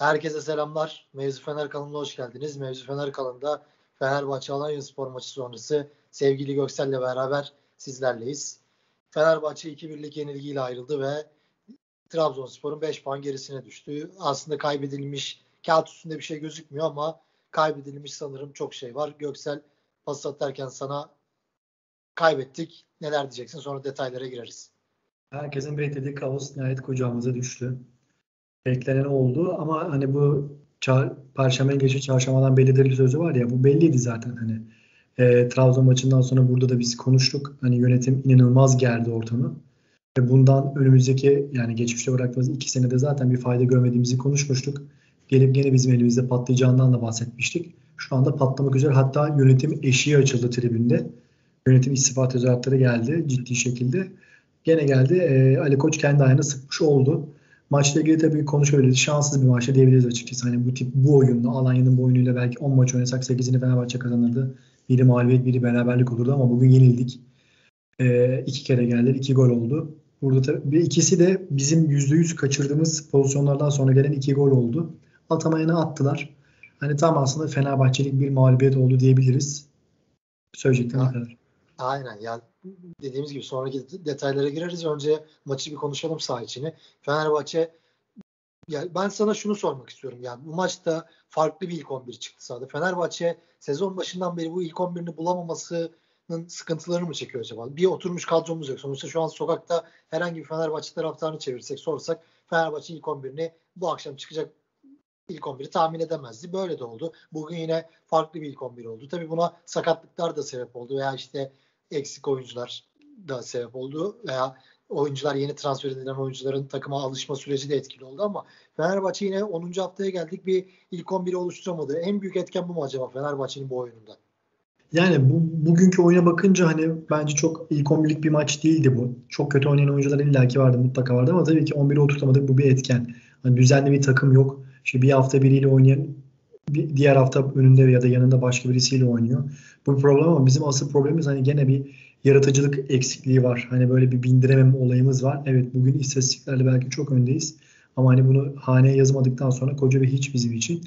Herkese selamlar. Mevzu Fener kanalına hoş geldiniz. Mevzu Fener kanalında Fenerbahçe Alanya Spor maçı sonrası sevgili Göksel'le beraber sizlerleyiz. Fenerbahçe 2-1'lik yenilgiyle ayrıldı ve Trabzonspor'un 5 puan gerisine düştü. Aslında kaybedilmiş, kağıt üstünde bir şey gözükmüyor ama kaybedilmiş sanırım çok şey var. Göksel pas atarken sana kaybettik. Neler diyeceksin? Sonra detaylara gireriz. Herkesin beklediği kaos nihayet kucağımıza düştü beklenen oldu ama hani bu çar, Perşembe gece çarşambadan bellidir sözü var ya bu belliydi zaten hani e, Trabzon maçından sonra burada da biz konuştuk. Hani yönetim inanılmaz gerdi ortamı. Ve bundan önümüzdeki yani geçmişte bıraktığımız iki senede zaten bir fayda görmediğimizi konuşmuştuk. Gelip gene bizim elimizde patlayacağından da bahsetmiştik. Şu anda patlamak üzere hatta yönetim eşiği açıldı tribünde. Yönetim istifa tezahüratları geldi ciddi şekilde. Gene geldi. E, Ali Koç kendi ayağına sıkmış oldu. Maçla ilgili tabii konuşabiliriz. Şanssız bir maçta diyebiliriz açıkçası. Hani bu tip bu oyunla Alanya'nın bu oyunuyla belki 10 maç oynasak 8'ini Fenerbahçe kazanırdı. Biri mağlubiyet biri beraberlik olurdu ama bugün yenildik. Ee, iki kere geldi, iki gol oldu. Burada tabii ikisi de bizim %100 kaçırdığımız pozisyonlardan sonra gelen iki gol oldu. Atamayana attılar. Hani tam aslında Fenerbahçelik bir mağlubiyet oldu diyebiliriz. Söyleyecektim ne kadar. Aynen ya dediğimiz gibi sonraki detaylara gireriz. Önce maçı bir konuşalım saha içini. Fenerbahçe ya ben sana şunu sormak istiyorum. Yani bu maçta farklı bir ilk 11 çıktı sahada. Fenerbahçe sezon başından beri bu ilk 11'ini bulamamasının sıkıntılarını mı çekiyor acaba? Bir oturmuş kadromuz yok. Sonuçta şu an sokakta herhangi bir Fenerbahçe taraftarını çevirsek sorsak Fenerbahçe ilk 11'ini bu akşam çıkacak ilk 11'i tahmin edemezdi. Böyle de oldu. Bugün yine farklı bir ilk 11 oldu. Tabii buna sakatlıklar da sebep oldu veya işte eksik oyuncular da sebep oldu veya oyuncular yeni transfer edilen oyuncuların takıma alışma süreci de etkili oldu ama Fenerbahçe yine 10. haftaya geldik bir ilk 11'i oluşturamadı. En büyük etken bu mu acaba Fenerbahçe'nin bu oyununda? Yani bu bugünkü oyuna bakınca hani bence çok ilk 11'lik bir maç değildi bu. Çok kötü oynayan oyuncular illaki vardı mutlaka vardı ama tabii ki 11'i oturtamadık bu bir etken. Hani düzenli bir takım yok. İşte bir hafta biriyle oynayan bir diğer hafta önünde ya da yanında başka birisiyle oynuyor. Bu bir problem ama bizim asıl problemimiz hani gene bir yaratıcılık eksikliği var. Hani böyle bir bindiremem olayımız var. Evet bugün istatistiklerle belki çok öndeyiz. Ama hani bunu haneye yazmadıktan sonra koca bir hiç bizim için.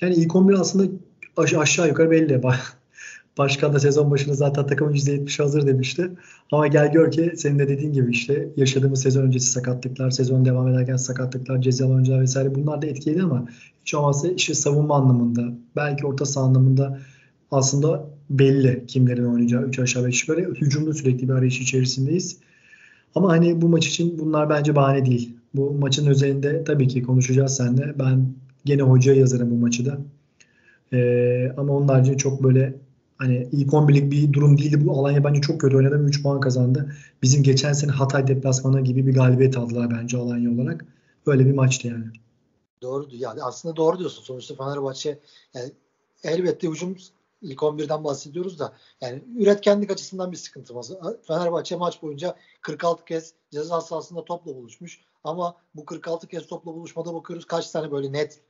Yani ilk 11 aslında aşağı yukarı belli. Başkan da sezon başında zaten takımın %70 hazır demişti. Ama gel gör ki senin de dediğin gibi işte yaşadığımız sezon öncesi sakatlıklar, sezon devam ederken sakatlıklar, cezalı oyuncular vesaire bunlar da etkiledi ama hiç olmazsa işte savunma anlamında, belki orta saha anlamında aslında belli kimlerin oynayacağı 3 aşağı 5 yukarı. Hücumda sürekli bir arayış içerisindeyiz. Ama hani bu maç için bunlar bence bahane değil. Bu maçın özelinde tabii ki konuşacağız seninle. Ben gene hocaya yazarım bu maçı da. Ee, ama onun haricinde çok böyle hani ilk 11'lik bir durum değildi. Bu Alanya bence çok kötü oynadı ve 3 puan kazandı. Bizim geçen sene Hatay deplasmanı gibi bir galibiyet aldılar bence Alanya olarak. Böyle bir maçtı yani. Doğru. Yani aslında doğru diyorsun. Sonuçta Fenerbahçe yani elbette hücum ilk 11'den bahsediyoruz da yani üretkenlik açısından bir sıkıntımız. Fenerbahçe maç boyunca 46 kez ceza sahasında topla buluşmuş. Ama bu 46 kez topla buluşmada bakıyoruz kaç tane böyle net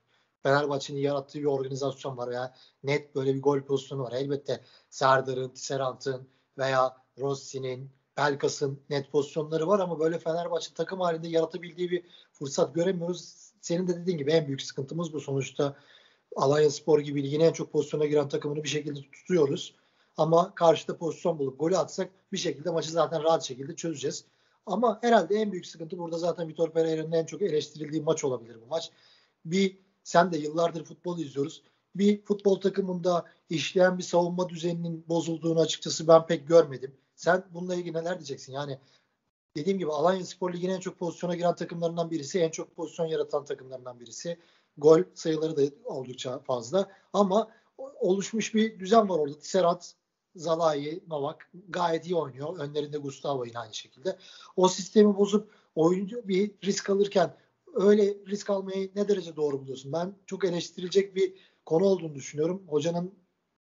Fenerbahçe'nin yarattığı bir organizasyon var veya net böyle bir gol pozisyonu var. Elbette Serdar'ın, Tisserant'ın veya Rossi'nin, Pelkas'ın net pozisyonları var ama böyle Fenerbahçe takım halinde yaratabildiği bir fırsat göremiyoruz. Senin de dediğin gibi en büyük sıkıntımız bu. Sonuçta Alanya Spor gibi ligin en çok pozisyona giren takımını bir şekilde tutuyoruz. Ama karşıda pozisyon bulup golü atsak bir şekilde maçı zaten rahat şekilde çözeceğiz. Ama herhalde en büyük sıkıntı burada zaten Vitor Pereira'nın en çok eleştirildiği maç olabilir bu maç. Bir sen de yıllardır futbol izliyoruz. Bir futbol takımında işleyen bir savunma düzeninin bozulduğunu açıkçası ben pek görmedim. Sen bununla ilgili neler diyeceksin? Yani dediğim gibi Alanya Spor Ligi'nin en çok pozisyona giren takımlarından birisi, en çok pozisyon yaratan takımlarından birisi. Gol sayıları da oldukça fazla. Ama oluşmuş bir düzen var orada. Serhat, Zalai, Novak gayet iyi oynuyor. Önlerinde Gustavo yine aynı şekilde. O sistemi bozup oyuncu bir risk alırken öyle risk almayı ne derece doğru buluyorsun? Ben çok eleştirilecek bir konu olduğunu düşünüyorum. Hocanın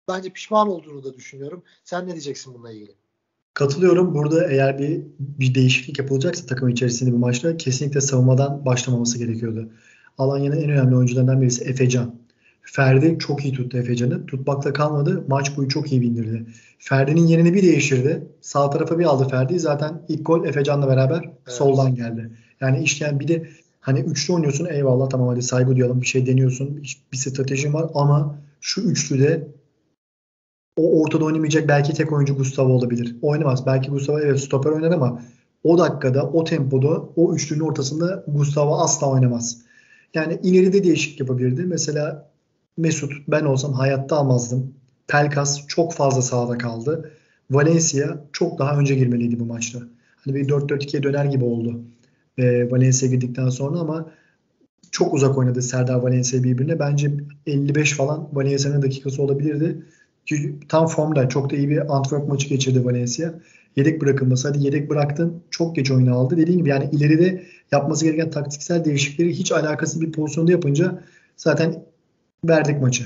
bence pişman olduğunu da düşünüyorum. Sen ne diyeceksin bununla ilgili? Katılıyorum. Burada eğer bir bir değişiklik yapılacaksa takım içerisinde bir maçta kesinlikle savunmadan başlamaması gerekiyordu. Alanya'nın en önemli oyuncularından birisi Efecan. Ferdi çok iyi tuttu Efecan'ı. Tutmakla kalmadı. Maç boyu çok iyi bindirdi. Ferdi'nin yerini bir değiştirdi. Sağ tarafa bir aldı Ferdi. Zaten ilk gol Efecan'la beraber evet. soldan geldi. Yani işleyen bir de Hani üçlü oynuyorsun eyvallah tamam hadi saygı duyalım bir şey deniyorsun. Bir stratejin var ama şu üçlüde o ortada oynamayacak belki tek oyuncu Gustavo olabilir. Oynamaz. Belki Gustavo evet stoper oynar ama o dakikada, o tempoda, o üçlünün ortasında Gustavo asla oynamaz. Yani ileride değişik yapabilirdi. Mesela Mesut ben olsam hayatta almazdım. Pelkas çok fazla sağda kaldı. Valencia çok daha önce girmeliydi bu maçta. Hani bir 4-4-2'ye döner gibi oldu. E, Valencia girdikten sonra ama çok uzak oynadı Serdar Valencia birbirine. Bence 55 falan Valencia'nın dakikası olabilirdi. Çünkü tam formda çok da iyi bir Antwerp maçı geçirdi Valencia. Yedek bırakılması. Hadi yedek bıraktın. Çok geç oyunu aldı. Dediğim gibi yani ileride yapması gereken taktiksel değişiklikleri hiç alakası bir pozisyonda yapınca zaten verdik maçı.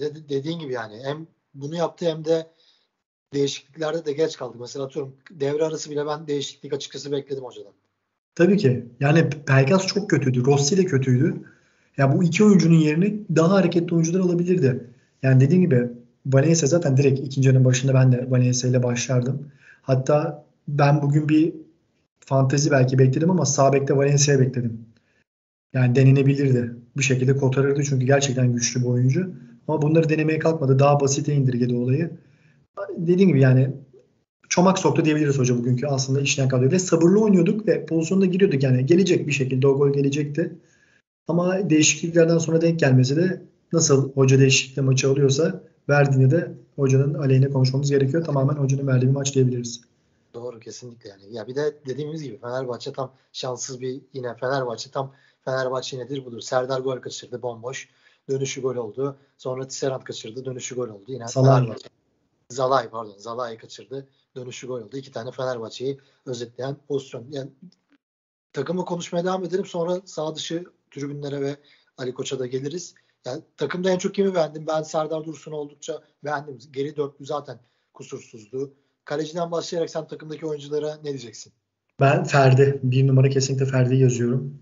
De, dediğin gibi yani hem bunu yaptı hem de değişikliklerde de geç kaldık. Mesela atıyorum devre arası bile ben değişiklik açıkçası bekledim hocadan. Tabii ki. Yani Pelkas çok kötüydü. Rossi de kötüydü. Ya bu iki oyuncunun yerini daha hareketli oyuncular alabilirdi. Yani dediğim gibi Valencia zaten direkt ikinci yarının başında ben de Valencia ile başlardım. Hatta ben bugün bir fantezi belki bekledim ama sağ bekte Valencia'ya bekledim. Yani denenebilirdi. Bir şekilde kotarırdı çünkü gerçekten güçlü bir oyuncu. Ama bunları denemeye kalkmadı. Daha basite indirgedi olayı. Dediğim gibi yani çomak soktu diyebiliriz hoca bugünkü aslında işleyen kadroyla. Sabırlı oynuyorduk ve pozisyonda giriyorduk yani. Gelecek bir şekilde o gol gelecekti. Ama değişikliklerden sonra denk gelmesi de nasıl hoca değişiklikle maçı alıyorsa verdiğinde de hocanın aleyhine konuşmamız gerekiyor. Tamamen hocanın verdiği bir maç diyebiliriz. Doğru kesinlikle yani. Ya bir de dediğimiz gibi Fenerbahçe tam şanssız bir yine Fenerbahçe tam Fenerbahçe nedir budur. Serdar gol kaçırdı bomboş. Dönüşü gol oldu. Sonra Tisserand kaçırdı. Dönüşü gol oldu. Yine Salay. Fenerbahçe. Zalay pardon. Zalay kaçırdı. Dönüşü gol oldu. İki tane Fenerbahçe'yi özetleyen pozisyon. Yani takımı konuşmaya devam edelim. Sonra sağ dışı tribünlere ve Ali Koç'a da geliriz. Yani takımda en çok kimi beğendim? Ben Serdar Dursun'u oldukça beğendim. Geri dörtlü zaten kusursuzdu. Kaleciden başlayarak sen takımdaki oyunculara ne diyeceksin? Ben Ferdi. Bir numara kesinlikle Ferdi yazıyorum.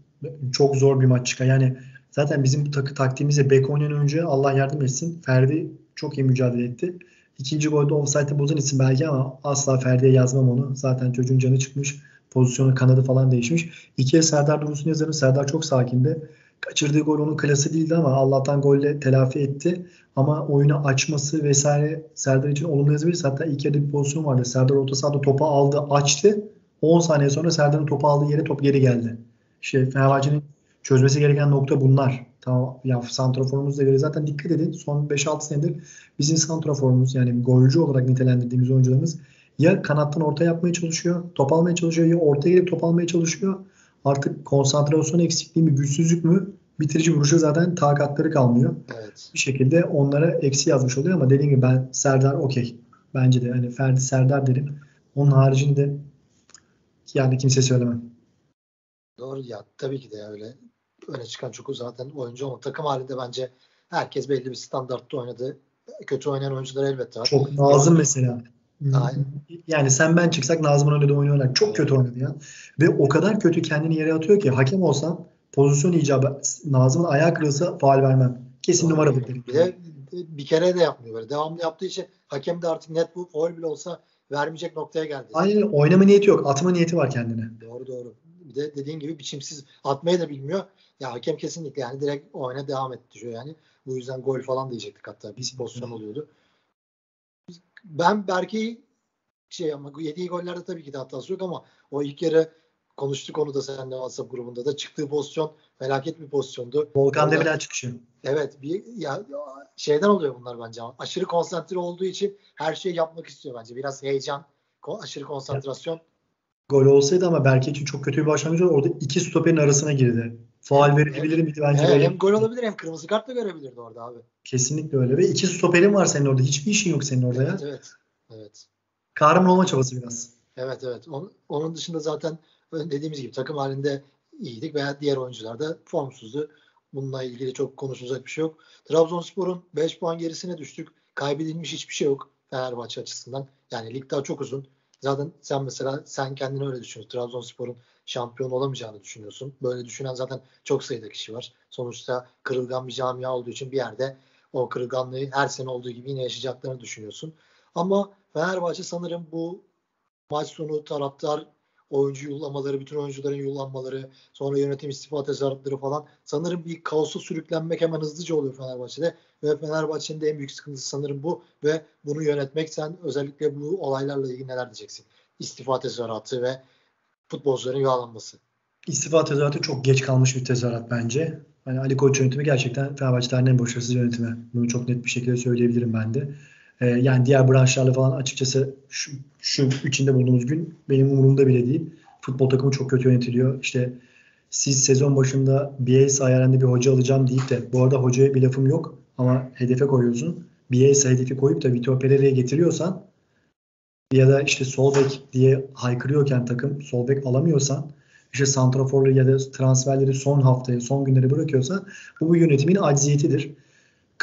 Çok zor bir maç çıkar. Yani zaten bizim bu takı taktiğimizde bek oynayan oyuncu Allah yardım etsin. Ferdi çok iyi mücadele etti. İkinci golde offside'ı bozan isim belki ama asla Ferdi'ye yazmam onu. Zaten çocuğun canı çıkmış. Pozisyonu kanadı falan değişmiş. İkiye Serdar Dursun yazarım. Serdar çok sakindi. Kaçırdığı gol onun klası değildi ama Allah'tan golle telafi etti. Ama oyunu açması vesaire Serdar için olumlu yazabiliriz. Hatta ilk yarıda bir pozisyon vardı. Serdar orta sahada topu aldı, açtı. 10 saniye sonra Serdar'ın topu aldığı yere top geri geldi. İşte Fenerbahçe'nin çözmesi gereken nokta bunlar. Tamam ya santraforumuzla göre zaten dikkat edin. Son 5-6 senedir bizim santraforumuz yani golcü olarak nitelendirdiğimiz oyuncularımız ya kanattan orta yapmaya çalışıyor, top almaya çalışıyor ya ortaya gelip top almaya çalışıyor. Artık konsantrasyon eksikliği mi, güçsüzlük mü bitirici vuruşa zaten takatları kalmıyor. Evet. Bir şekilde onlara eksi yazmış oluyor ama dediğim gibi ben Serdar okey. Bence de hani Ferdi Serdar derim. Onun haricinde yani kimse söylemem. Doğru ya tabii ki de öyle öne çıkan çok zaten oyuncu ama takım halinde bence herkes belli bir standartta oynadı. Kötü oynayan oyuncular elbette var. Çok Nazım mesela. Aynen. Yani sen ben çıksak Nazım'ın oynadığı oyunu oynar. Çok kötü oynadı ya. Ve o kadar kötü kendini yere atıyor ki hakem olsam pozisyon icabı Nazım'ın ayağı kırılsa faal vermem. Kesin numaradır derim. Bir de bir kere de yapmıyor böyle. Devamlı yaptığı için hakem de artık net bu faul bile olsa vermeyecek noktaya geldi. Aynen oynama niyeti yok. Atma niyeti var kendine. Doğru doğru. Bir de dediğin gibi biçimsiz atmayı da bilmiyor. Ya hakem kesinlikle yani direkt oyuna devam etti diyor yani. Bu yüzden gol falan diyecektik hatta. Bir pozisyon oluyordu. Ben belki şey ama yediği gollerde tabii ki de hatası yok ama o ilk yarı konuştuk onu da seninle WhatsApp grubunda da çıktığı pozisyon felaket bir pozisyondu. Volkan Demirel çıkışı. Evet bir ya şeyden oluyor bunlar bence ama aşırı konsantre olduğu için her şeyi yapmak istiyor bence. Biraz heyecan, aşırı konsantrasyon. Gol olsaydı ama belki için çok kötü bir başlangıç oldu. Orada iki stoperin arasına girdi. Faal verebilir miydi bence? He, böyle. hem gol olabilir hem kırmızı kart da görebilirdi orada abi. Kesinlikle öyle. Ve iki stoperin var senin orada. Hiçbir işin yok senin orada Evet ya. evet. Evet. Kahraman olma çabası biraz. Evet evet. Onun, onun dışında zaten dediğimiz gibi takım halinde iyiydik veya diğer oyuncular da formsuzdu. Bununla ilgili çok konuşulacak bir şey yok. Trabzonspor'un 5 puan gerisine düştük. Kaybedilmiş hiçbir şey yok Fenerbahçe açısından. Yani lig daha çok uzun. Zaten sen mesela sen kendini öyle düşünüyorsun. Trabzonspor'un şampiyon olamayacağını düşünüyorsun. Böyle düşünen zaten çok sayıda kişi var. Sonuçta kırılgan bir camia olduğu için bir yerde o kırılganlığı her sene olduğu gibi yine yaşayacaklarını düşünüyorsun. Ama Fenerbahçe sanırım bu maç sonu taraftar oyuncu yollamaları, bütün oyuncuların yollanmaları, sonra yönetim istifa tezahüratları falan sanırım bir kaosa sürüklenmek hemen hızlıca oluyor Fenerbahçe'de ve Fenerbahçe'nin de en büyük sıkıntısı sanırım bu ve bunu yönetmek sen özellikle bu olaylarla ilgili neler diyeceksin? İstifa tezahüratı ve futbolcuların yağlanması. İstifa tezahüratı çok geç kalmış bir tezahürat bence. Yani Ali Koç yönetimi gerçekten Fenerbahçe'nin en başarısız yönetimi. Bunu çok net bir şekilde söyleyebilirim ben de. Ee, yani diğer branşlarla falan açıkçası şu, şu içinde bulunduğumuz gün benim umurumda bile değil. Futbol takımı çok kötü yönetiliyor. İşte siz sezon başında Bielsa ayarında bir hoca alacağım deyip de bu arada hocaya bir lafım yok ama hedefe koyuyorsun. Bielsa hedefi koyup da Vitor Pereira'ya getiriyorsan ya da işte sol bek diye haykırıyorken takım sol bek alamıyorsan işte santraforlu ya da transferleri son haftaya, son günleri bırakıyorsa bu, bu yönetimin acziyetidir.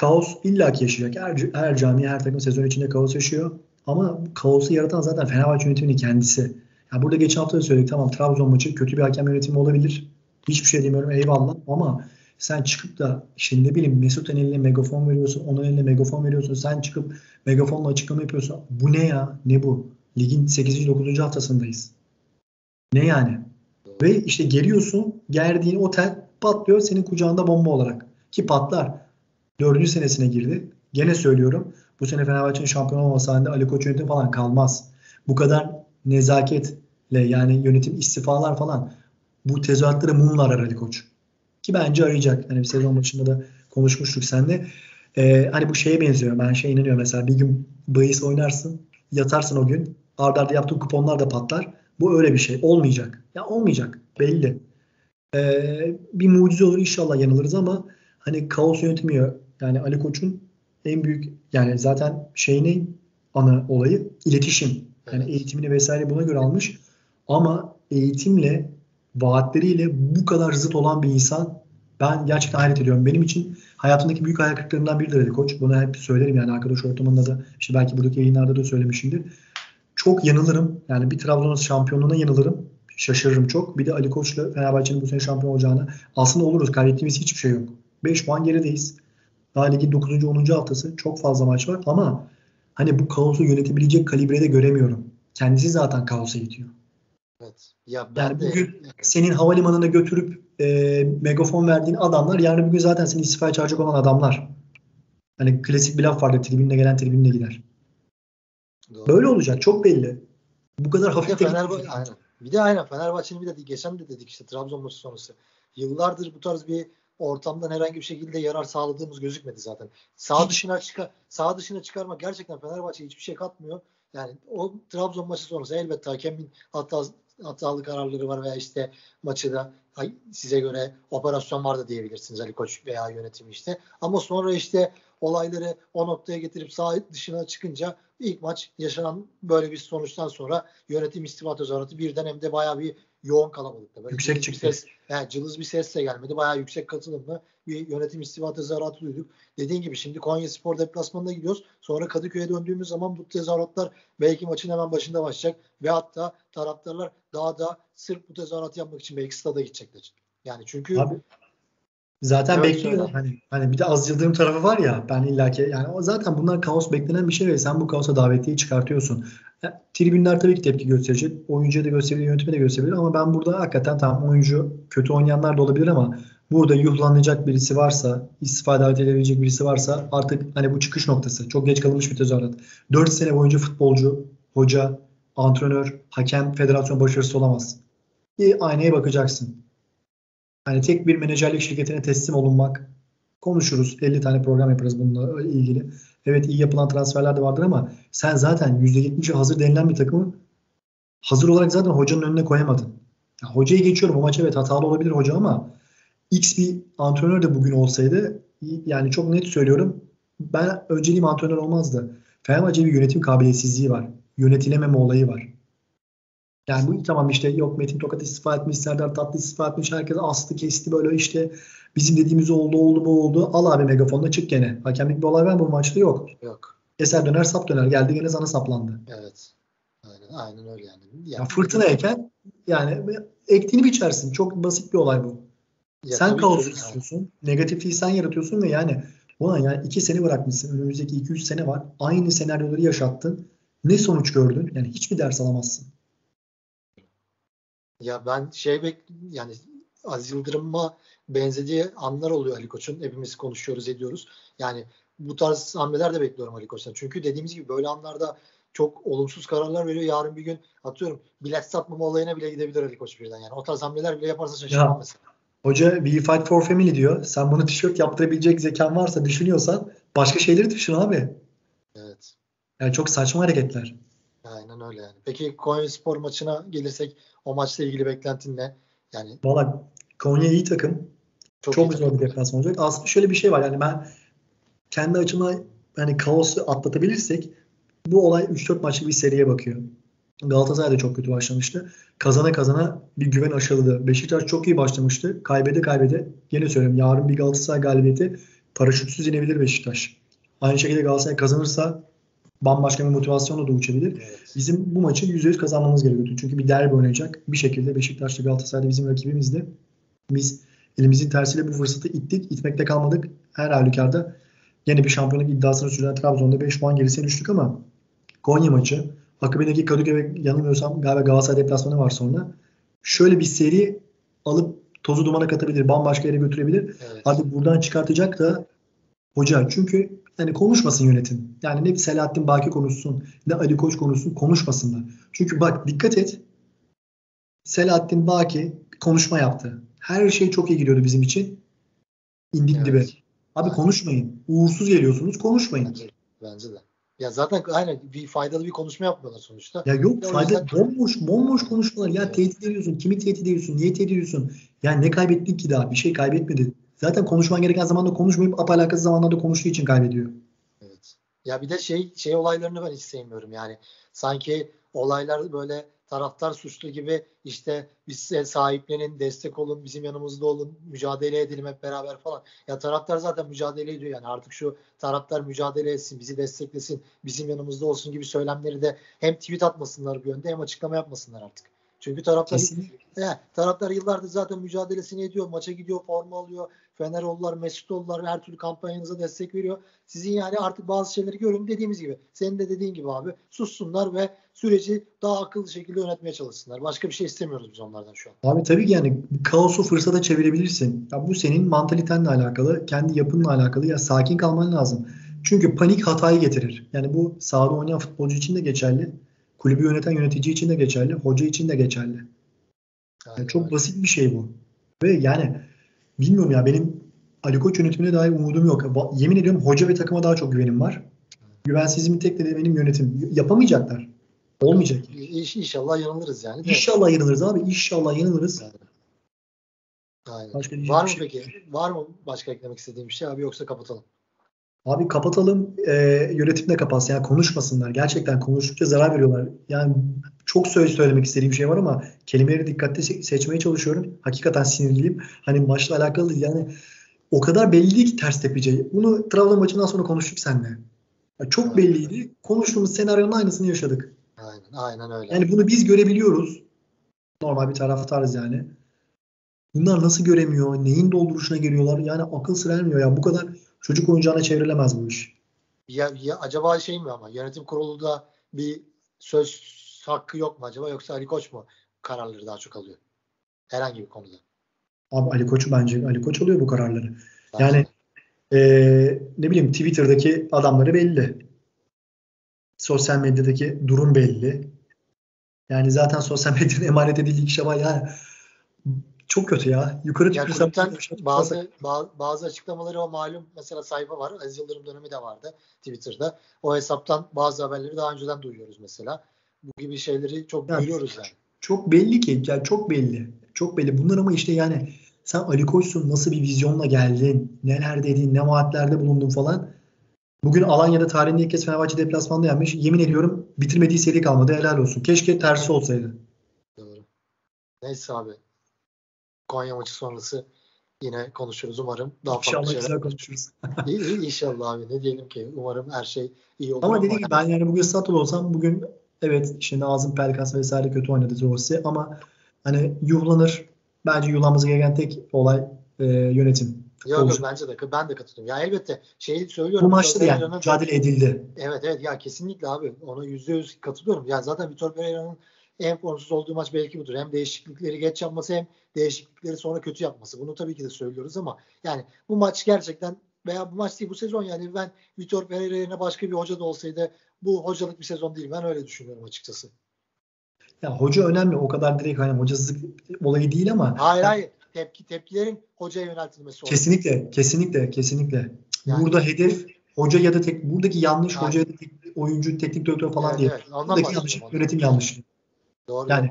Kaos illaki yaşayacak. Her, her cami, her takım sezon içinde kaos yaşıyor. Ama kaosu yaratan zaten Fenerbahçe yönetiminin kendisi. Ya burada geçen hafta da söyledik tamam Trabzon maçı kötü bir hakem yönetimi olabilir. Hiçbir şey demiyorum eyvallah ama sen çıkıp da şimdi ne bileyim Mesut'un eline megafon veriyorsun, onun eline megafon veriyorsun. Sen çıkıp megafonla açıklama yapıyorsun. Bu ne ya? Ne bu? Ligin 8. 9. haftasındayız. Ne yani? Ve işte geliyorsun, gerdiğin otel patlıyor senin kucağında bomba olarak. Ki patlar. Dördüncü senesine girdi. Gene söylüyorum. Bu sene Fenerbahçe'nin şampiyon olması halinde Ali Koç yönetimi falan kalmaz. Bu kadar nezaketle yani yönetim istifalar falan bu tezahüratları mumla arar Ali Koç. Ki bence arayacak. Hani bir sezon başında da konuşmuştuk seninle. Ee, hani bu şeye benziyor. Ben şey inanıyorum mesela bir gün bahis oynarsın. Yatarsın o gün. Arda arda yaptığın kuponlar da patlar. Bu öyle bir şey. Olmayacak. Ya olmayacak. Belli. Ee, bir mucize olur inşallah yanılırız ama hani kaos yönetmiyor. Yani Ali Koç'un en büyük yani zaten şeyini ana olayı iletişim. Yani eğitimini vesaire buna göre almış. Ama eğitimle vaatleriyle bu kadar zıt olan bir insan ben gerçekten hayret ediyorum. Benim için hayatımdaki büyük hayal kırıklarından biridir Ali Koç. Bunu hep söylerim yani arkadaş ortamında da işte belki buradaki yayınlarda da söylemişimdir. Çok yanılırım. Yani bir Trabzon şampiyonluğuna yanılırım. Şaşırırım çok. Bir de Ali Koç'la Fenerbahçe'nin bu sene şampiyon olacağını. Aslında oluruz. Kaybettiğimiz hiçbir şey yok. 5 puan gerideyiz. Daha ligin 9. 10. haftası. Çok fazla maç var ama hani bu kaosu yönetebilecek kalibrede göremiyorum. Kendisi zaten kaosa itiyor. Evet. Ya ben yani de, bugün yani. senin havalimanına götürüp e, megafon verdiğin adamlar yarın bugün zaten seni istifaya çağıracak olan adamlar. Hani klasik bir laf vardı tribünle gelen tribünle gider. Doğru. Böyle olacak çok belli. Bu kadar hafif de Fenerbahçe, aynen. Bir de aynen Fenerbahçe'nin bir de geçen de dedik işte Trabzon maçı sonrası. Yıllardır bu tarz bir ortamdan herhangi bir şekilde yarar sağladığımız gözükmedi zaten. Sağ dışına çıkar sağ dışına çıkarmak gerçekten Fenerbahçe hiçbir şey katmıyor. Yani o Trabzon maçı sonrası elbette hakemin hatta hatalı kararları var veya işte maçı da size göre operasyon var da diyebilirsiniz Ali Koç veya yönetimi işte. Ama sonra işte olayları o noktaya getirip sağ dışına çıkınca ilk maç yaşanan böyle bir sonuçtan sonra yönetim istifa tezahüratı birden hem de bayağı bir yoğun kalabalıkta. Böyle yüksek çıktı. Ses, yani cılız bir ses de gelmedi. Bayağı yüksek katılımlı bir yönetim istifa tezahüratı duyduk. Dediğin gibi şimdi Konya Spor deplasmanına gidiyoruz. Sonra Kadıköy'e döndüğümüz zaman bu tezahüratlar belki maçın hemen başında başlayacak. Ve hatta taraftarlar daha da sırf bu tezahüratı yapmak için belki stada gidecekler. Yani çünkü Abi, Zaten evet, bekliyor. Hani, hani bir de az Yıldırım tarafı var ya ben illaki yani o zaten bunlar kaos beklenen bir şey ve sen bu kaosa davetliyi çıkartıyorsun. Tribünler tabii ki tepki gösterecek. Oyuncuya da gösterebilir, yönetime de gösterebilir ama ben burada hakikaten tamam oyuncu kötü oynayanlar da olabilir ama burada yuhlanacak birisi varsa, istifa davet edebilecek birisi varsa artık hani bu çıkış noktası. Çok geç kalınmış bir tezahürat. 4 sene boyunca futbolcu, hoca, antrenör, hakem, federasyon başarısı olamaz. Bir aynaya bakacaksın. Hani tek bir menajerlik şirketine teslim olunmak. Konuşuruz. 50 tane program yaparız bununla ilgili. Evet iyi yapılan transferler de vardır ama sen zaten %70'i hazır denilen bir takımı hazır olarak zaten hocanın önüne koyamadın. Ya, hocayı geçiyorum. O maç evet hatalı olabilir hoca ama X bir antrenör de bugün olsaydı yani çok net söylüyorum ben önceliğim antrenör olmazdı. Fenerbahçe bir yönetim kabiliyetsizliği var. Yönetilememe olayı var. Yani bu tamam işte yok Metin Tokat istifa etmiş, Serdar Tatlı istifa etmiş, herkes astı kesti böyle işte bizim dediğimiz oldu oldu bu oldu. Al abi megafonla çık gene. Hakemlik bir olay var mı bu maçta? Yok. Yok. Eser döner sap döner. Geldi gene sana saplandı. Evet. Aynen, aynen öyle yani. yani ya fırtına eken yani ektiğini biçersin. Çok basit bir olay bu. Ya sen kaos istiyorsun. Yani. Negatifliği sen yaratıyorsun ve yani ulan yani iki sene bırakmışsın. Önümüzdeki iki üç sene var. Aynı senaryoları yaşattın. Ne sonuç gördün? Yani hiçbir ders alamazsın. Ya ben şey bek yani Aziz Yıldırım'a benzediği anlar oluyor Ali Koç'un. Hepimiz konuşuyoruz, ediyoruz. Yani bu tarz hamleler de bekliyorum Ali Koç'tan. Çünkü dediğimiz gibi böyle anlarda çok olumsuz kararlar veriyor. Yarın bir gün atıyorum bilet satmama olayına bile gidebilir Ali Koç birden. Yani o tarz hamleler bile yaparsa şaşırmam mesela. Hoca We Fight for Family diyor. Sen bunu tişört yaptırabilecek zekan varsa düşünüyorsan başka şeyleri düşün abi. Evet. Yani çok saçma hareketler. Öyle yani. Peki Konya Spor maçına gelirsek o maçla ilgili beklentin ne? Yani Valla Konya iyi takım. Çok, çok zor bir deplasman olacak. Aslında şöyle bir şey var. Yani ben kendi açıma hani kaosu atlatabilirsek bu olay 3-4 maçlık bir seriye bakıyor. Galatasaray da çok kötü başlamıştı. Kazana kazana bir güven aşıladı. Beşiktaş çok iyi başlamıştı. Kaybede kaybede. Yine söylüyorum yarın bir Galatasaray galibiyeti paraşütsüz inebilir Beşiktaş. Aynı şekilde Galatasaray kazanırsa bambaşka bir motivasyonla da uçabilir. Evet. Bizim bu maçı %100 kazanmamız gerekiyor. Çünkü bir derbi oynayacak. Bir şekilde Beşiktaş'ta Galatasaray'da bizim rakibimizdi. Biz elimizin tersiyle bu fırsatı ittik. itmekte kalmadık. Her halükarda yine bir şampiyonluk iddiasını süren Trabzon'da 5 puan gerisine düştük ama Konya maçı Akabindeki Kadıköy yanılmıyorsam galiba Galatasaray deplasmanı var sonra. Şöyle bir seri alıp tozu dumana katabilir. Bambaşka yere götürebilir. Evet. Artık buradan çıkartacak da hoca. Çünkü yani konuşmasın yönetim. Yani ne Selahattin Baki konuşsun ne Ali Koç konuşsun konuşmasınlar. Çünkü bak dikkat et. Selahattin Baki konuşma yaptı. Her şey çok iyi gidiyordu bizim için. İndik evet. dibe. Abi konuşmayın. Uğursuz geliyorsunuz konuşmayın. Bence, bence de. Ya zaten aynen bir faydalı bir konuşma yapmıyorlar sonuçta. Ya yok ya fayda yüzden... bomboş bomboş konuşmalar. Ya evet. tehdit ediyorsun. Kimi tehdit ediyorsun? Niye tehdit ediyorsun? Ya ne kaybettik ki daha? Bir şey kaybetmedi. Zaten konuşman gereken zamanda konuşmayıp apalakası zamanlarda konuştuğu için kaybediyor. Evet. Ya bir de şey şey olaylarını ben hiç sevmiyorum yani. Sanki olaylar böyle taraftar suçlu gibi işte biz sahiplenin, destek olun, bizim yanımızda olun, mücadele edelim hep beraber falan. Ya taraftar zaten mücadele ediyor yani artık şu taraftar mücadele etsin, bizi desteklesin, bizim yanımızda olsun gibi söylemleri de hem tweet atmasınlar bir yönde hem açıklama yapmasınlar artık. Çünkü taraftar, he, taraftar yıllardır zaten mücadelesini ediyor. Maça gidiyor, forma alıyor. Feneroğullar, Mesutlular her türlü kampanyanıza destek veriyor. Sizin yani artık bazı şeyleri görün dediğimiz gibi. Senin de dediğin gibi abi sussunlar ve süreci daha akıllı şekilde yönetmeye çalışsınlar. Başka bir şey istemiyoruz biz onlardan şu an. Abi tabii ki yani kaosu fırsata çevirebilirsin. Ya bu senin mantalitenle alakalı, kendi yapınla alakalı. Ya sakin kalman lazım. Çünkü panik hatayı getirir. Yani bu sahada oynayan futbolcu için de geçerli. Kulübü yöneten yönetici için de geçerli. Hoca için de geçerli. Yani çok basit bir şey bu. Ve yani bilmiyorum ya benim Ali Koç yönetimine dair umudum yok. Yemin ediyorum hoca ve takıma daha çok güvenim var. Güvensizliğimin tek nedeni benim yönetim. Yapamayacaklar. Olmayacak. İş, inşallah yanılırız yani. İnşallah yanılırız abi. İnşallah yanılırız. Yani. Aynen. Başka var mı şey peki? Var mı başka eklemek istediğim bir şey abi yoksa kapatalım? Abi kapatalım. E, yönetim de kapatsın. Yani konuşmasınlar. Gerçekten konuştukça zarar veriyorlar. Yani çok söz söylemek istediğim şey var ama kelimeleri dikkatli seçmeye çalışıyorum. Hakikaten sinirliyim. Hani maçla alakalı değil. Yani o kadar belli ki ters tepeceği. Bunu Trabzon maçından sonra konuştuk seninle. Yani çok aynen. belliydi. Konuştuğumuz senaryonun aynısını yaşadık. Aynen, aynen öyle. Yani bunu biz görebiliyoruz. Normal bir taraftarız yani. Bunlar nasıl göremiyor? Neyin dolduruşuna giriyorlar? Yani akıl sır ermiyor ya. Bu kadar çocuk oyuncağına çevrilemez bu iş. Ya, ya acaba şey mi ama yönetim kurulunda bir söz hakkı yok mu acaba yoksa Ali Koç mu kararları daha çok alıyor? Herhangi bir konuda. Abi Ali Koç bence Ali Koç alıyor bu kararları. Bence. Yani e, ne bileyim Twitter'daki adamları belli. Sosyal medyadaki durum belli. Yani zaten sosyal medyanın emanet edildiği kişi var yani çok kötü ya. Yukarı yani kulüpten bazı, bazı açıklamaları o malum mesela sayfa var. Aziz Yıldırım dönemi de vardı Twitter'da. O hesaptan bazı haberleri daha önceden duyuyoruz mesela. Bu gibi şeyleri çok yani, duyuyoruz yani. Çok belli ki. Yani çok belli. Çok belli. Bunlar ama işte yani sen Ali Koç'sun nasıl bir vizyonla geldin? Neler dedin? Ne vaatlerde bulundun falan. Bugün Alanya'da tarihinde ilk kez Fenerbahçe deplasmanda yenmiş. Yemin ediyorum bitirmediği seri kalmadı. Helal olsun. Keşke tersi olsaydı. Doğru. Neyse abi. Konya maçı sonrası yine konuşuruz umarım. Daha İnşallah farklı şeyler. güzel konuşuruz. İnşallah abi ne diyelim ki umarım her şey iyi olur. Ama dediğim gibi ben yani bugün Satul olsam bugün evet işte Nazım Pelkas vesaire kötü oynadı Zorsi ama hani yuhlanır. Bence yuhlanması gereken tek olay e, yönetim. Yok yok bence de ben de katılıyorum. Ya elbette şeyi söylüyorum. Bu maçta da yani mücadele edildi. Evet evet ya kesinlikle abi ona yüzde yüz katılıyorum. Ya zaten Vitor Pereira'nın en formsuz olduğu maç belki budur. Hem değişiklikleri geç yapması hem değişiklikleri sonra kötü yapması. Bunu tabii ki de söylüyoruz ama yani bu maç gerçekten veya bu maç değil bu sezon yani ben Vitor Pereira yerine başka bir hoca da olsaydı bu hocalık bir sezon değil. Ben öyle düşünüyorum açıkçası. Ya hoca önemli. O kadar direkt hani hocasızlık olayı değil ama Hayır hayır. Tepki tepkilerin hocaya yöneltilmesi. kesinlikle kesinlikle kesinlikle. Yani- Burada hedef hoca ya da tek buradaki yanlış Aynen. hoca ya da tek, oyuncu teknik direktör falan Evet, değil. evet. Buradaki yanlış yönetim yanlışı. Doğru. Yani-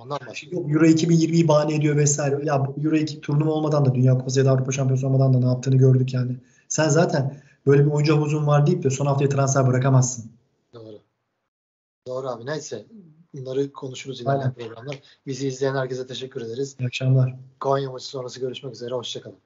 yok Euro 2020'yi bahane ediyor vesaire. Ya Euro 2 turnuva olmadan da Dünya Kupası ya da Avrupa Şampiyonası olmadan da ne yaptığını gördük yani. Sen zaten böyle bir oyuncu havuzun var deyip de son haftaya transfer bırakamazsın. Doğru. Doğru abi. Neyse. Bunları konuşuruz ilerleyen Aynen. programlar. Bizi izleyen herkese teşekkür ederiz. İyi akşamlar. Konya maçı sonrası görüşmek üzere. Hoşçakalın.